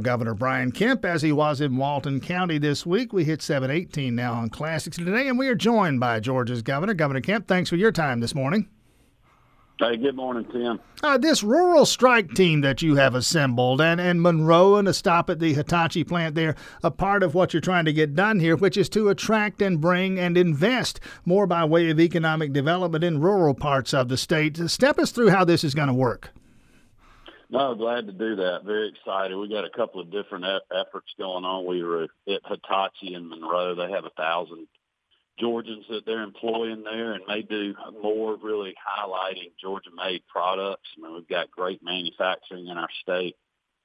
Governor Brian Kemp, as he was in Walton County this week. We hit 718 now on Classics today, and we are joined by Georgia's governor. Governor Kemp, thanks for your time this morning. Hey, good morning, Tim. Uh, this rural strike team that you have assembled, and, and Monroe and a stop at the Hitachi plant there, a part of what you're trying to get done here, which is to attract and bring and invest more by way of economic development in rural parts of the state. Step us through how this is going to work. No, glad to do that. Very excited. We got a couple of different efforts going on. We were at Hitachi in Monroe. They have a thousand Georgians that they're employing there, and they do more really highlighting Georgia-made products. I mean, we've got great manufacturing in our state,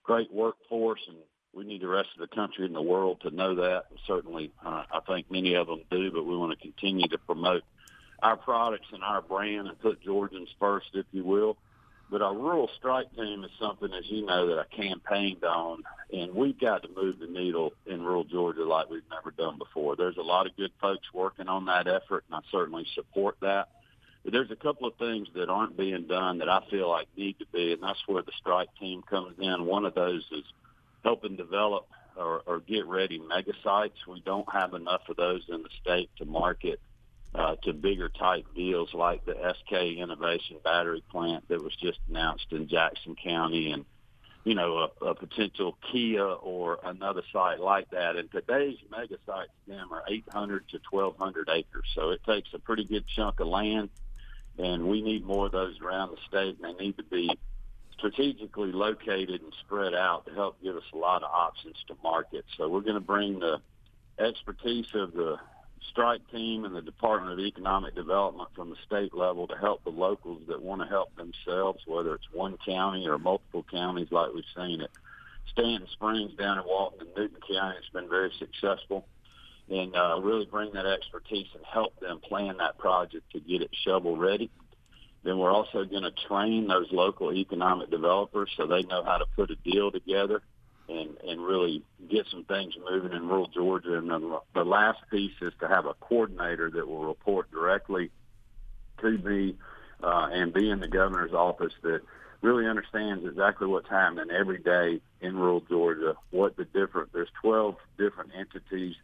great workforce, and we need the rest of the country and the world to know that. And certainly, uh, I think many of them do, but we want to continue to promote our products and our brand and put Georgians first, if you will. But our rural strike team is something, as you know, that I campaigned on, and we've got to move the needle in rural Georgia like we've never done before. There's a lot of good folks working on that effort, and I certainly support that. But there's a couple of things that aren't being done that I feel like need to be, and that's where the strike team comes in. One of those is helping develop or, or get ready mega sites. We don't have enough of those in the state to market uh, to bigger type deals like the SK Innovation Battery Plant that was just announced in Jackson County and, you know, a, a potential Kia or another site like that. And today's mega sites, them are 800 to 1,200 acres. So it takes a pretty good chunk of land, and we need more of those around the state, and they need to be strategically located and spread out to help give us a lot of options to market. So we're going to bring the expertise of the strike team and the Department of Economic Development from the state level to help the locals that want to help themselves, whether it's one county or multiple counties like we've seen it. Stanton Springs down in Walton and Newton County has been very successful and uh, really bring that expertise and help them plan that project to get it shovel ready. Then we're also going to train those local economic developers so they know how to put a deal together and and really get some things moving in rural Georgia. And then the last piece is to have a coordinator that will report directly to me uh, and be in the governor's office that really understands exactly what's happening every day in rural Georgia. What the different there's 12 different entities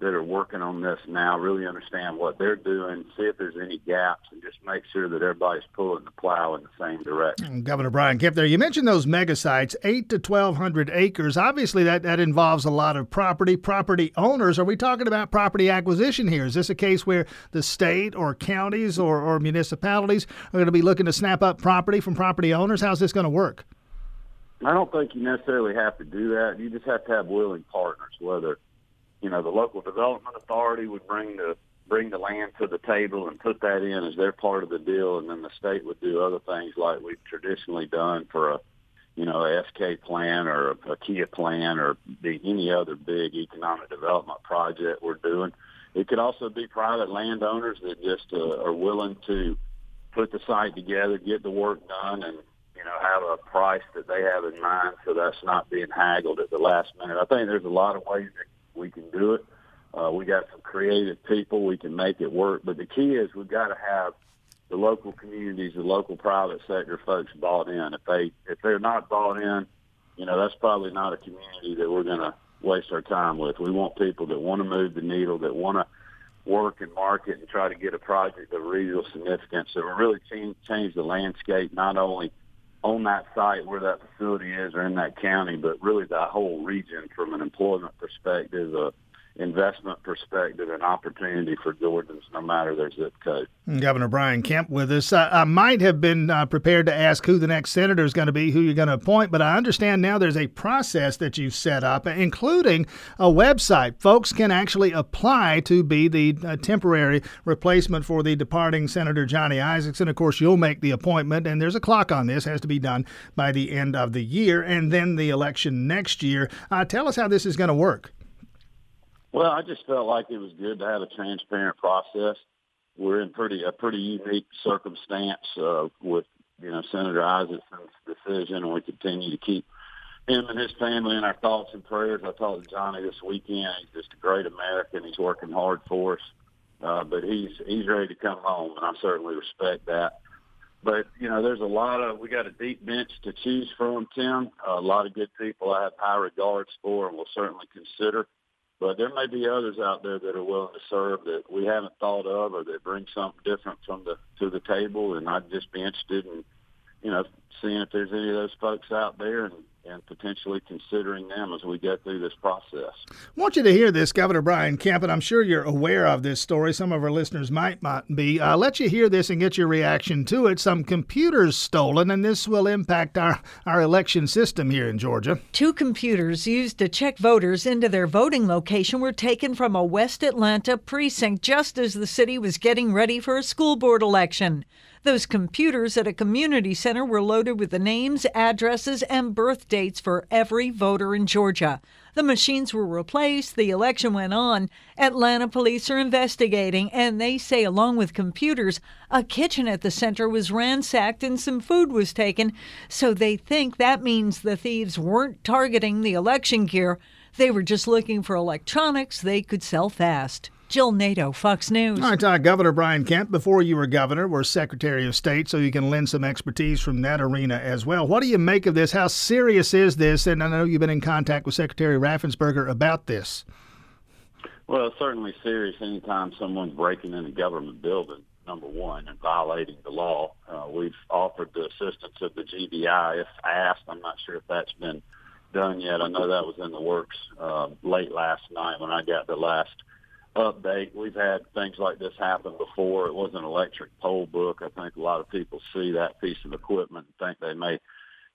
that are working on this now really understand what they're doing, see if there's any gaps, and just make sure that everybody's pulling the plow in the same direction. Mm, Governor Brian Kemp there. You mentioned those mega sites, 8 to 1,200 acres. Obviously, that, that involves a lot of property, property owners. Are we talking about property acquisition here? Is this a case where the state or counties or, or municipalities are going to be looking to snap up property from property owners? How's this going to work? I don't think you necessarily have to do that. You just have to have willing partners, whether – you know, the local development authority would bring the bring the land to the table and put that in as their part of the deal, and then the state would do other things like we've traditionally done for a, you know, a SK plan or a, Kia plan or the, any other big economic development project we're doing. It could also be private landowners that just uh, are willing to put the site together, get the work done, and you know have a price that they have in mind, so that's not being haggled at the last minute. I think there's a lot of ways that do it. Uh, we got some creative people. We can make it work. But the key is we've got to have the local communities, the local private sector folks bought in. If they if they're not bought in, you know that's probably not a community that we're going to waste our time with. We want people that want to move the needle, that want to work and market and try to get a project of regional significance that will really change, change the landscape, not only on that site where that facility is or in that county, but really that whole region from an employment perspective, a investment perspective, and opportunity for Georgians no matter their zip code. Governor Brian Kemp with us. Uh, I might have been uh, prepared to ask who the next senator is going to be, who you're going to appoint, but I understand now there's a process that you've set up, including a website. Folks can actually apply to be the uh, temporary replacement for the departing Senator Johnny Isakson. Of course, you'll make the appointment, and there's a clock on this, has to be done by the end of the year, and then the election next year. Uh, tell us how this is going to work. Well, I just felt like it was good to have a transparent process we're in pretty a pretty unique circumstance uh, with you know Senator Isakson's decision, and we continue to keep him and his family in our thoughts and prayers. I talked to Johnny this weekend. He's just a great American. He's working hard for us, uh, but he's he's ready to come home, and I certainly respect that. but you know, there's a lot of we got a deep bench to choose from, Tim. A lot of good people I have high regards for, and will certainly consider. But there may be others out there that are willing to serve that we haven't thought of, or that bring something different from the to the table. And I'd just be interested in, you know, seeing if there's any of those folks out there and and potentially considering them as we get through this process. I want you to hear this, Governor Brian Kemp, and I'm sure you're aware of this story. Some of our listeners might not be. Uh, let you hear this and get your reaction to it. Some computers stolen, and this will impact our, our election system here in Georgia. Two computers used to check voters into their voting location were taken from a West Atlanta precinct just as the city was getting ready for a school board election. Those computers at a community center were loaded with the names, addresses, and birth dates for every voter in Georgia. The machines were replaced, the election went on. Atlanta police are investigating, and they say, along with computers, a kitchen at the center was ransacked and some food was taken. So they think that means the thieves weren't targeting the election gear. They were just looking for electronics they could sell fast. Jill Nato, Fox News. All right, uh, Governor Brian Kemp, before you were governor, were Secretary of State, so you can lend some expertise from that arena as well. What do you make of this? How serious is this? And I know you've been in contact with Secretary Raffensperger about this. Well, it's certainly serious anytime someone's breaking in a government building, number one, and violating the law. Uh, we've offered the assistance of the GBI if asked. I'm not sure if that's been done yet. I know that was in the works uh, late last night when I got the last – update. We've had things like this happen before. It was an electric poll book. I think a lot of people see that piece of equipment and think they may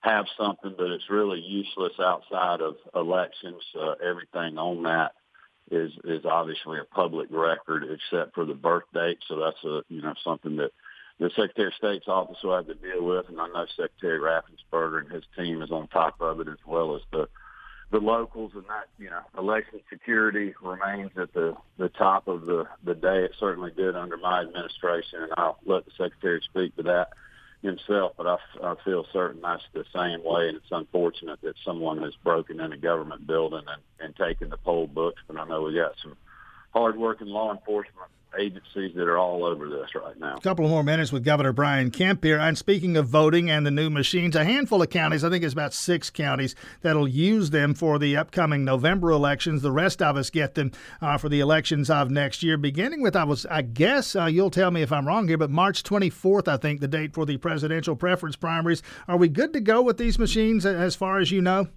have something, but it's really useless outside of elections. Uh, everything on that is is obviously a public record, except for the birth date. So that's a you know something that the Secretary of State's office will have to deal with, and I know Secretary Raffensperger and his team is on top of it as well as the the locals and that you know election security remains at the the top of the the day. It certainly did under my administration, and I'll let the secretary speak to that himself. But I, I feel certain that's the same way, and it's unfortunate that someone has broken in a government building and and taken the poll books. But I know we got some hardworking law enforcement agencies that are all over this right now. A couple of more minutes with Governor Brian Kemp here. And speaking of voting and the new machines, a handful of counties, I think it's about six counties, that'll use them for the upcoming November elections. The rest of us get them uh, for the elections of next year, beginning with, I was, I guess, uh, you'll tell me if I'm wrong here, but March 24th, I think, the date for the presidential preference primaries. Are we good to go with these machines as far as you know?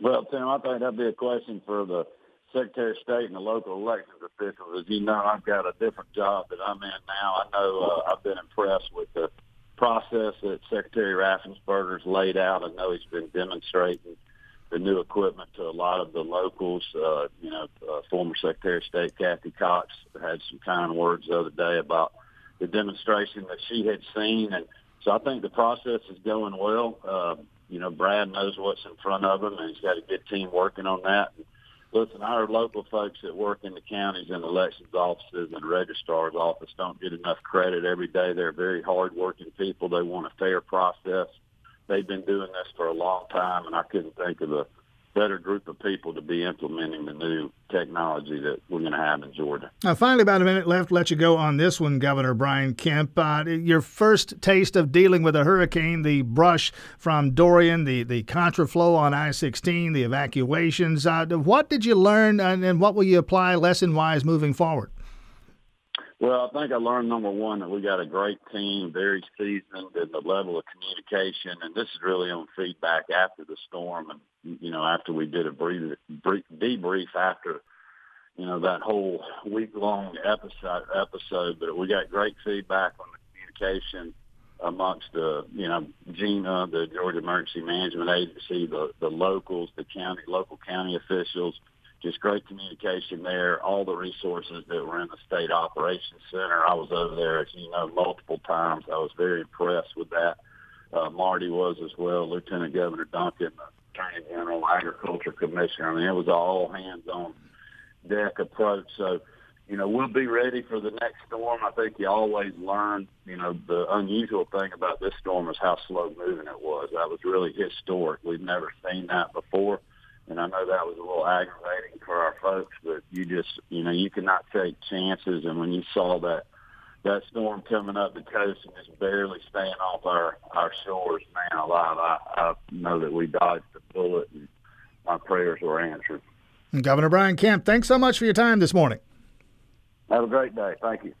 Well, Tim, I think that'd be a question for the Secretary of State and the local elections officials. As you know, I've got a different job that I'm in now. I know uh, I've been impressed with the process that Secretary Raffensperger's laid out. I know he's been demonstrating the new equipment to a lot of the locals. Uh, you know, uh, former Secretary of State Kathy Cox had some kind words the other day about the demonstration that she had seen, and so I think the process is going well. Uh, you know, Brad knows what's in front of him, and he's got a good team working on that. And listen, our local folks that work in the counties and elections offices and registrar's office don't get enough credit every day. They're very hardworking people. They want a fair process. They've been doing this for a long time, and I couldn't think of a better group of people to be implementing the new technology that we're going to have in Georgia. Now, finally, about a minute left. Let you go on this one, Governor Brian Kemp. Uh, your first taste of dealing with a hurricane, the brush from Dorian, the the contraflow on I-16, the evacuations. Uh, what did you learn, and, and what will you apply lesson-wise moving forward? Well, I think I learned number one that we got a great team, very seasoned, and the level of communication. And this is really on feedback after the storm, and you know after we did a brief, brief debrief after you know that whole week long episode. Episode, but we got great feedback on the communication amongst the you know GEMA, the Georgia Emergency Management Agency, the the locals, the county local county officials just great communication there. All the resources that were in the state operations center. I was over there, as you know, multiple times. I was very impressed with that. Uh, Marty was as well. Lieutenant Governor Duncan, Attorney General, Agriculture Commissioner. I mean, it was all hands on deck approach. So, you know, we'll be ready for the next storm. I think you always learn, you know, the unusual thing about this storm is how slow moving it was. That was really historic. We've never seen that before and I know that was a little aggravating for our folks, but you just, you know, you cannot take chances. And when you saw that that storm coming up the coast and just barely staying off our our shores now alive. I, I know that we dodged a bullet and my prayers were answered. Governor Brian Kemp, thanks so much for your time this morning. Have a great day. Thank you.